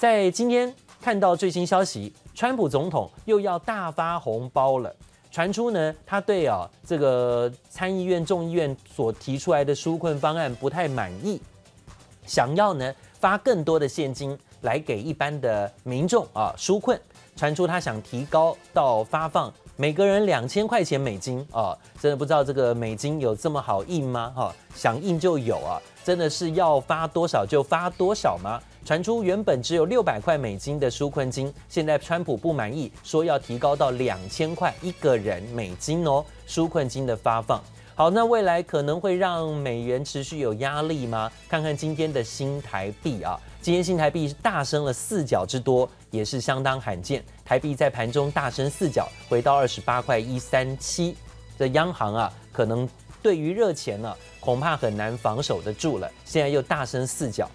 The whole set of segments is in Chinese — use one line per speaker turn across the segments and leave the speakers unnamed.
在今天看到最新消息，川普总统又要大发红包了。传出呢，他对啊这个参议院、众议院所提出来的纾困方案不太满意，想要呢发更多的现金来给一般的民众啊纾困。传出他想提高到发放每个人两千块钱美金啊，真的不知道这个美金有这么好印吗？哈，想印就有啊，真的是要发多少就发多少吗？传出原本只有六百块美金的纾困金，现在川普不满意，说要提高到两千块一个人美金哦。纾困金的发放，好，那未来可能会让美元持续有压力吗？看看今天的新台币啊，今天新台币大升了四角之多，也是相当罕见。台币在盘中大升四角，回到二十八块一三七。这央行啊，可能对于热钱呢、恐怕很难防守得住了。现在又大升四角。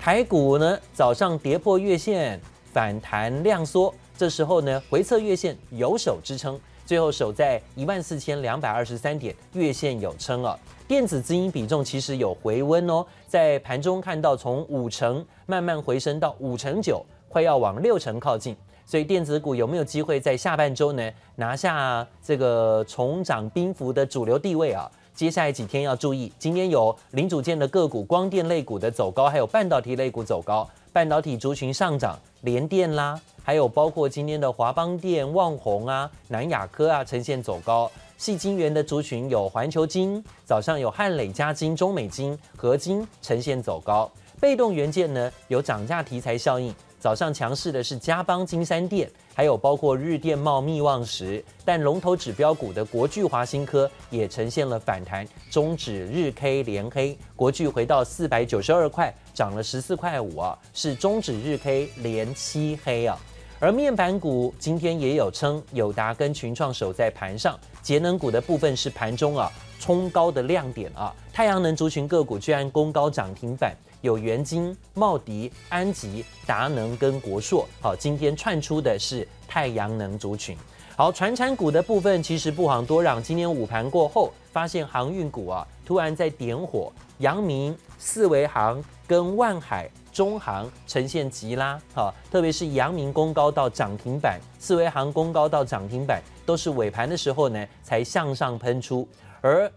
台股呢，早上跌破月线，反弹量缩，这时候呢，回测月线有守支撑，最后守在一万四千两百二十三点，月线有撑啊。电子资金比重其实有回温哦，在盘中看到从五成慢慢回升到五成九，快要往六成靠近，所以电子股有没有机会在下半周呢，拿下这个重掌兵符的主流地位啊？接下来几天要注意，今天有零组件的个股、光电类股的走高，还有半导体类股走高，半导体族群上涨，联电啦，还有包括今天的华邦电、旺宏啊、南亚科啊呈现走高。细晶圆的族群有环球晶，早上有汉磊嘉晶、中美晶、合晶呈现走高。被动元件呢有涨价题材效应。早上强势的是嘉邦、金山电，还有包括日电茂、密望时，但龙头指标股的国巨、华新科也呈现了反弹，中指日 K 连黑，国巨回到四百九十二块，涨了十四块五啊，是中指日 K 连七黑啊。而面板股今天也有撑，友达跟群创守在盘上，节能股的部分是盘中啊冲高的亮点啊，太阳能族群个股居然攻高涨停板。有元晶、茂迪、安吉、达能跟国硕，好，今天串出的是太阳能族群。好，传产股的部分其实不遑多让，今天午盘过后，发现航运股啊突然在点火，阳明、四维航跟万海、中航呈现急拉，好，特别是阳明攻高到涨停板，四维航攻高到涨停板，都是尾盘的时候呢才向上喷出，而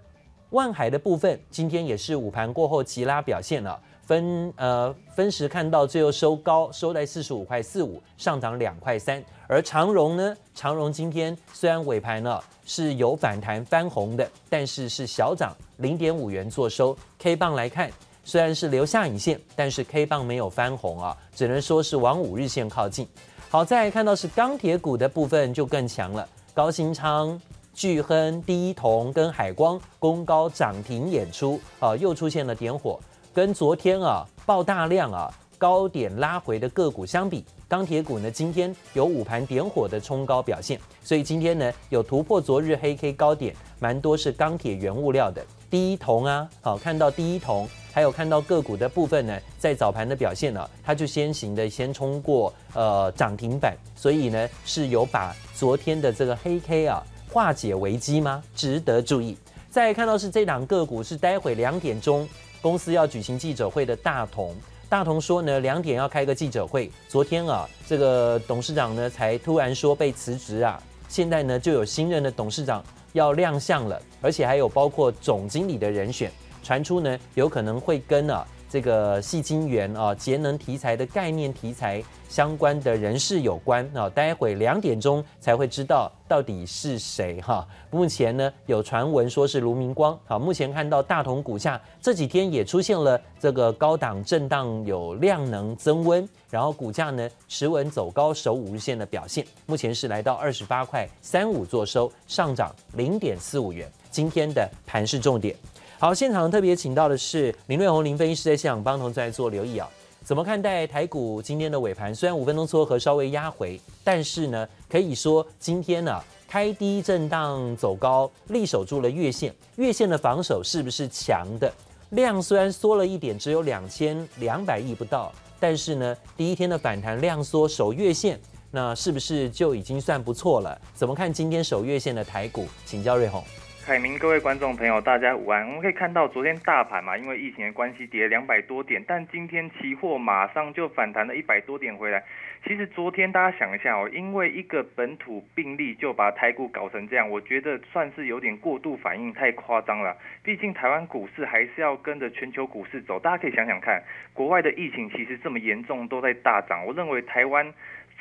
万海的部分今天也是午盘过后急拉表现了。分呃分时看到最后收高，收在四十五块四五，上涨两块三。而长荣呢，长荣今天虽然尾盘呢是有反弹翻红的，但是是小涨零点五元做收。K 棒来看，虽然是留下影线，但是 K 棒没有翻红啊，只能说是往五日线靠近。好，再来看到是钢铁股的部分就更强了，高新昌、巨亨、第一铜跟海光攻高涨停演出啊，又出现了点火。跟昨天啊爆大量啊高点拉回的个股相比，钢铁股呢今天有午盘点火的冲高表现，所以今天呢有突破昨日黑 K 高点，蛮多是钢铁原物料的第一铜啊，好看到第一铜，还有看到个股的部分呢，在早盘的表现呢、啊，它就先行的先冲过呃涨停板，所以呢是有把昨天的这个黑 K 啊化解为机吗？值得注意。再看到是这档个股是待会两点钟。公司要举行记者会的大同，大同说呢，两点要开个记者会。昨天啊，这个董事长呢才突然说被辞职啊，现在呢就有新任的董事长要亮相了，而且还有包括总经理的人选，传出呢有可能会跟啊。这个矽晶元啊，节能题材的概念题材相关的人士有关啊，待会两点钟才会知道到底是谁哈。目前呢有传闻说是卢明光，好，目前看到大同股价这几天也出现了这个高档震荡，有量能增温，然后股价呢持稳走高，守五日线的表现，目前是来到二十八块三五做收，上涨零点四五元。今天的盘势重点。好，现场特别请到的是林瑞红林分析师，在现场帮同在做留意啊。怎么看待台股今天的尾盘？虽然五分钟撮合稍微压回，但是呢，可以说今天呢、开低震荡走高，力守住了月线。月线的防守是不是强的？量虽然缩了一点，只有两千两百亿不到，但是呢，第一天的反弹量缩守月线，那是不是就已经算不错了？怎么看今天守月线的台股？请教瑞红。
凯明，各位观众朋友，大家午安。我们可以看到，昨天大盘嘛，因为疫情的关系，跌了两百多点，但今天期货马上就反弹了一百多点回来。其实昨天大家想一下哦，因为一个本土病例就把台股搞成这样，我觉得算是有点过度反应，太夸张了。毕竟台湾股市还是要跟着全球股市走，大家可以想想看，国外的疫情其实这么严重，都在大涨。我认为台湾。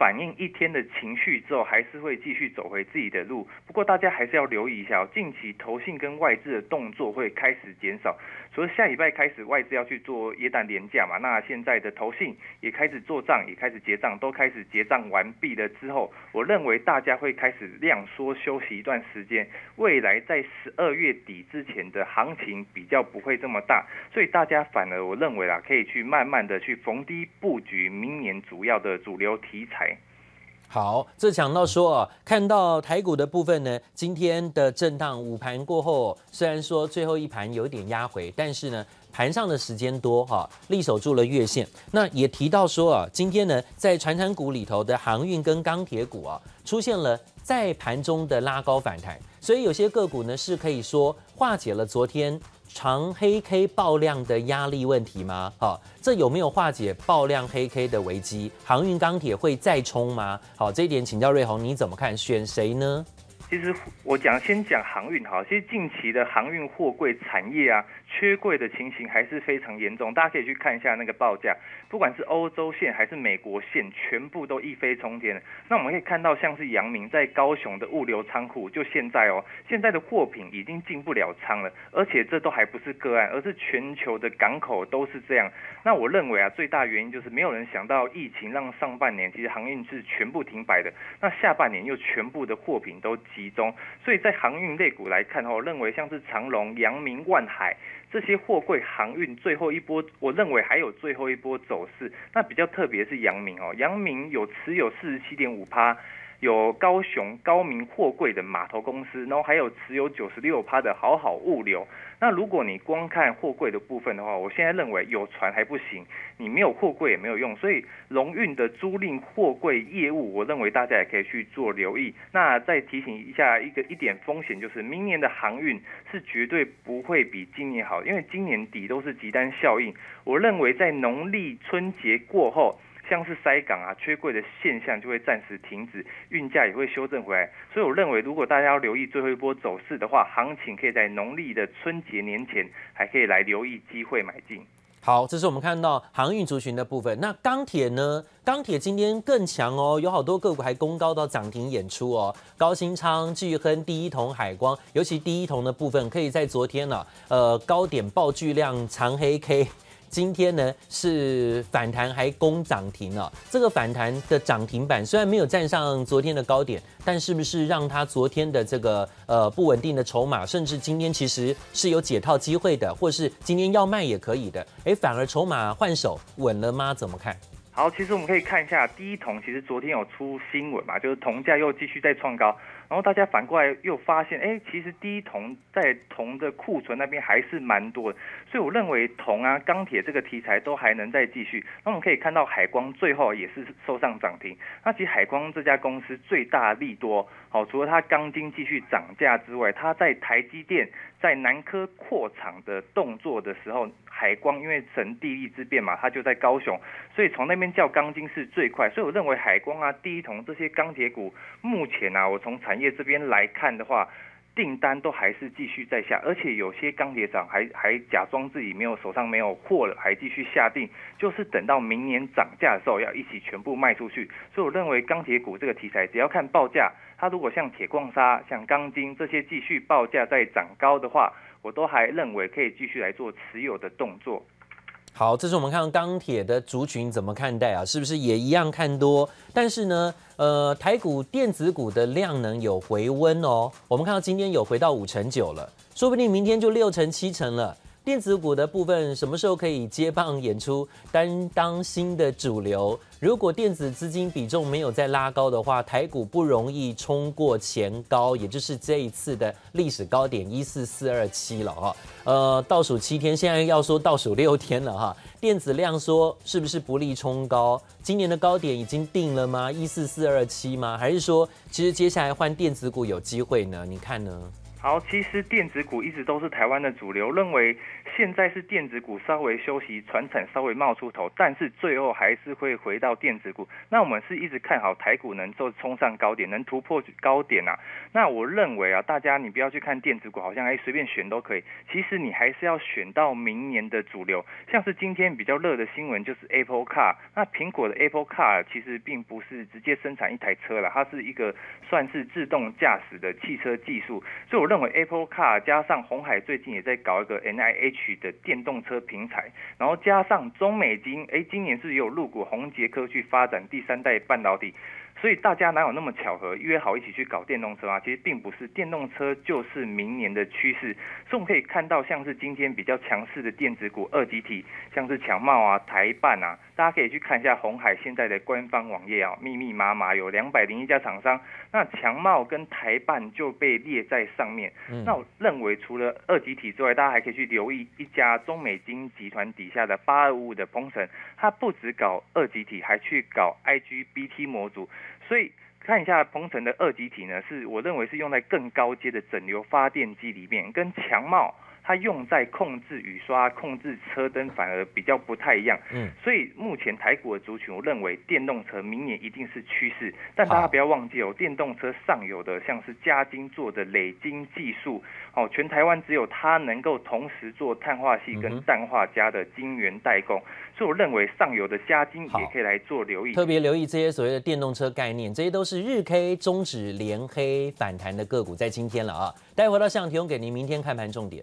反映一天的情绪之后，还是会继续走回自己的路。不过大家还是要留意一下，近期投信跟外资的动作会开始减少。所以下礼拜开始外资要去做耶诞廉价嘛，那现在的投信也开始做账，也开始结账，都开始结账完毕了之后，我认为大家会开始量缩休息一段时间。未来在十二月底之前的行情比较不会这么大，所以大家反而我认为啊，可以去慢慢的去逢低布局明年主要的主流题材。
好，这讲到说啊，看到台股的部分呢，今天的震荡午盘过后，虽然说最后一盘有点压回，但是呢，盘上的时间多哈，力守住了月线。那也提到说啊，今天呢，在传产股里头的航运跟钢铁股啊，出现了在盘中的拉高反弹，所以有些个股呢是可以说化解了昨天。长黑 K 爆量的压力问题吗？好，这有没有化解爆量黑 K 的危机？航运钢铁会再冲吗？好，这一点请教瑞鸿，你怎么看？选谁呢？
其实我讲先讲航运哈，其实近期的航运货柜产业啊，缺柜的情形还是非常严重。大家可以去看一下那个报价，不管是欧洲线还是美国线，全部都一飞冲天。那我们可以看到，像是阳明在高雄的物流仓库，就现在哦，现在的货品已经进不了仓了，而且这都还不是个案，而是全球的港口都是这样。那我认为啊，最大原因就是没有人想到疫情让上半年其实航运是全部停摆的，那下半年又全部的货品都集中，所以在航运类股来看，我认为像是长隆、阳明、万海这些货柜航运最后一波，我认为还有最后一波走势。那比较特别是阳明哦，阳明有持有四十七点五趴。有高雄高明货柜的码头公司，然后还有持有九十六趴的好好物流。那如果你光看货柜的部分的话，我现在认为有船还不行，你没有货柜也没有用。所以龙运的租赁货柜业务，我认为大家也可以去做留意。那再提醒一下一个一点风险，就是明年的航运是绝对不会比今年好，因为今年底都是集单效应。我认为在农历春节过后。像是塞港啊、缺柜的现象就会暂时停止，运价也会修正回来。所以我认为，如果大家要留意最后一波走势的话，行情可以在农历的春节年前还可以来留意机会买进。
好，这是我们看到航运族群的部分。那钢铁呢？钢铁今天更强哦，有好多个股还攻高到涨停演出哦。高新昌、巨亨、第一铜、海光，尤其第一铜的部分，可以在昨天呢、啊，呃，高点爆巨量长黑 K。今天呢是反弹还攻涨停了，这个反弹的涨停板虽然没有站上昨天的高点，但是不是让它昨天的这个呃不稳定的筹码，甚至今天其实是有解套机会的，或是今天要卖也可以的，诶，反而筹码换手稳了吗？怎么看？
好，其实我们可以看一下第一铜，其实昨天有出新闻嘛，就是铜价又继续在创高。然后大家反过来又发现，哎，其实第一铜在铜的库存那边还是蛮多的，所以我认为铜啊、钢铁这个题材都还能再继续。那我们可以看到海光最后也是收上涨停。那其实海光这家公司最大利多，好，除了它钢筋继续涨价之外，它在台积电在南科扩厂的动作的时候，海光因为省地利之便嘛，它就在高雄，所以从那边叫钢筋是最快。所以我认为海光啊、第一铜这些钢铁股，目前啊，我从产业业这边来看的话，订单都还是继续在下，而且有些钢铁厂还还假装自己没有手上没有货了，还继续下订，就是等到明年涨价的时候要一起全部卖出去。所以我认为钢铁股这个题材，只要看报价，它如果像铁矿砂、像钢筋这些继续报价在涨高的话，我都还认为可以继续来做持有的动作。
好，这是我们看钢铁的族群怎么看待啊？是不是也一样看多？但是呢，呃，台股电子股的量能有回温哦。我们看到今天有回到五成九了，说不定明天就六成七成了。电子股的部分什么时候可以接棒演出，担当新的主流？如果电子资金比重没有再拉高的话，台股不容易冲过前高，也就是这一次的历史高点一四四二七了哈。呃，倒数七天，现在要说倒数六天了哈。电子量说是不是不利冲高？今年的高点已经定了吗？一四四二七吗？还是说其实接下来换电子股有机会呢？你看呢？
好，其实电子股一直都是台湾的主流，认为现在是电子股稍微休息，传产稍微冒出头，但是最后还是会回到电子股。那我们是一直看好台股能够冲上高点，能突破高点啊。那我认为啊，大家你不要去看电子股，好像哎随便选都可以。其实你还是要选到明年的主流，像是今天比较热的新闻就是 Apple Car。那苹果的 Apple Car 其实并不是直接生产一台车了，它是一个算是自动驾驶的汽车技术，所以我。认为 Apple Car 加上红海最近也在搞一个 NIH 取的电动车平台，然后加上中美金，哎，今年是有入股宏杰科去发展第三代半导体。所以大家哪有那么巧合约好一起去搞电动车啊？其实并不是，电动车就是明年的趋势。所以我们可以看到，像是今天比较强势的电子股二级体，像是强茂啊、台办啊，大家可以去看一下红海现在的官方网页啊，密密麻麻有两百零一家厂商，那强茂跟台办就被列在上面。嗯、那我认为除了二级体之外，大家还可以去留意一家中美金集团底下的八二五五的鹏程，它不只搞二级体，还去搞 IGBT 模组。所以看一下鹏程的二极体呢，是我认为是用在更高阶的整流发电机里面，跟强茂。它用在控制雨刷、控制车灯，反而比较不太一样。嗯，所以目前台股的族群，我认为电动车明年一定是趋势。但大家不要忘记哦，电动车上游的像是嘉金做的累晶技术，哦，全台湾只有它能够同时做碳化系跟氮化镓的晶圆代工。嗯、所以我认为上游的嘉金也可以来做留意。
特别留意这些所谓的电动车概念，这些都是日 K 中指连黑反弹的个股，在今天了啊。待会到现场提供给您明天看盘重点。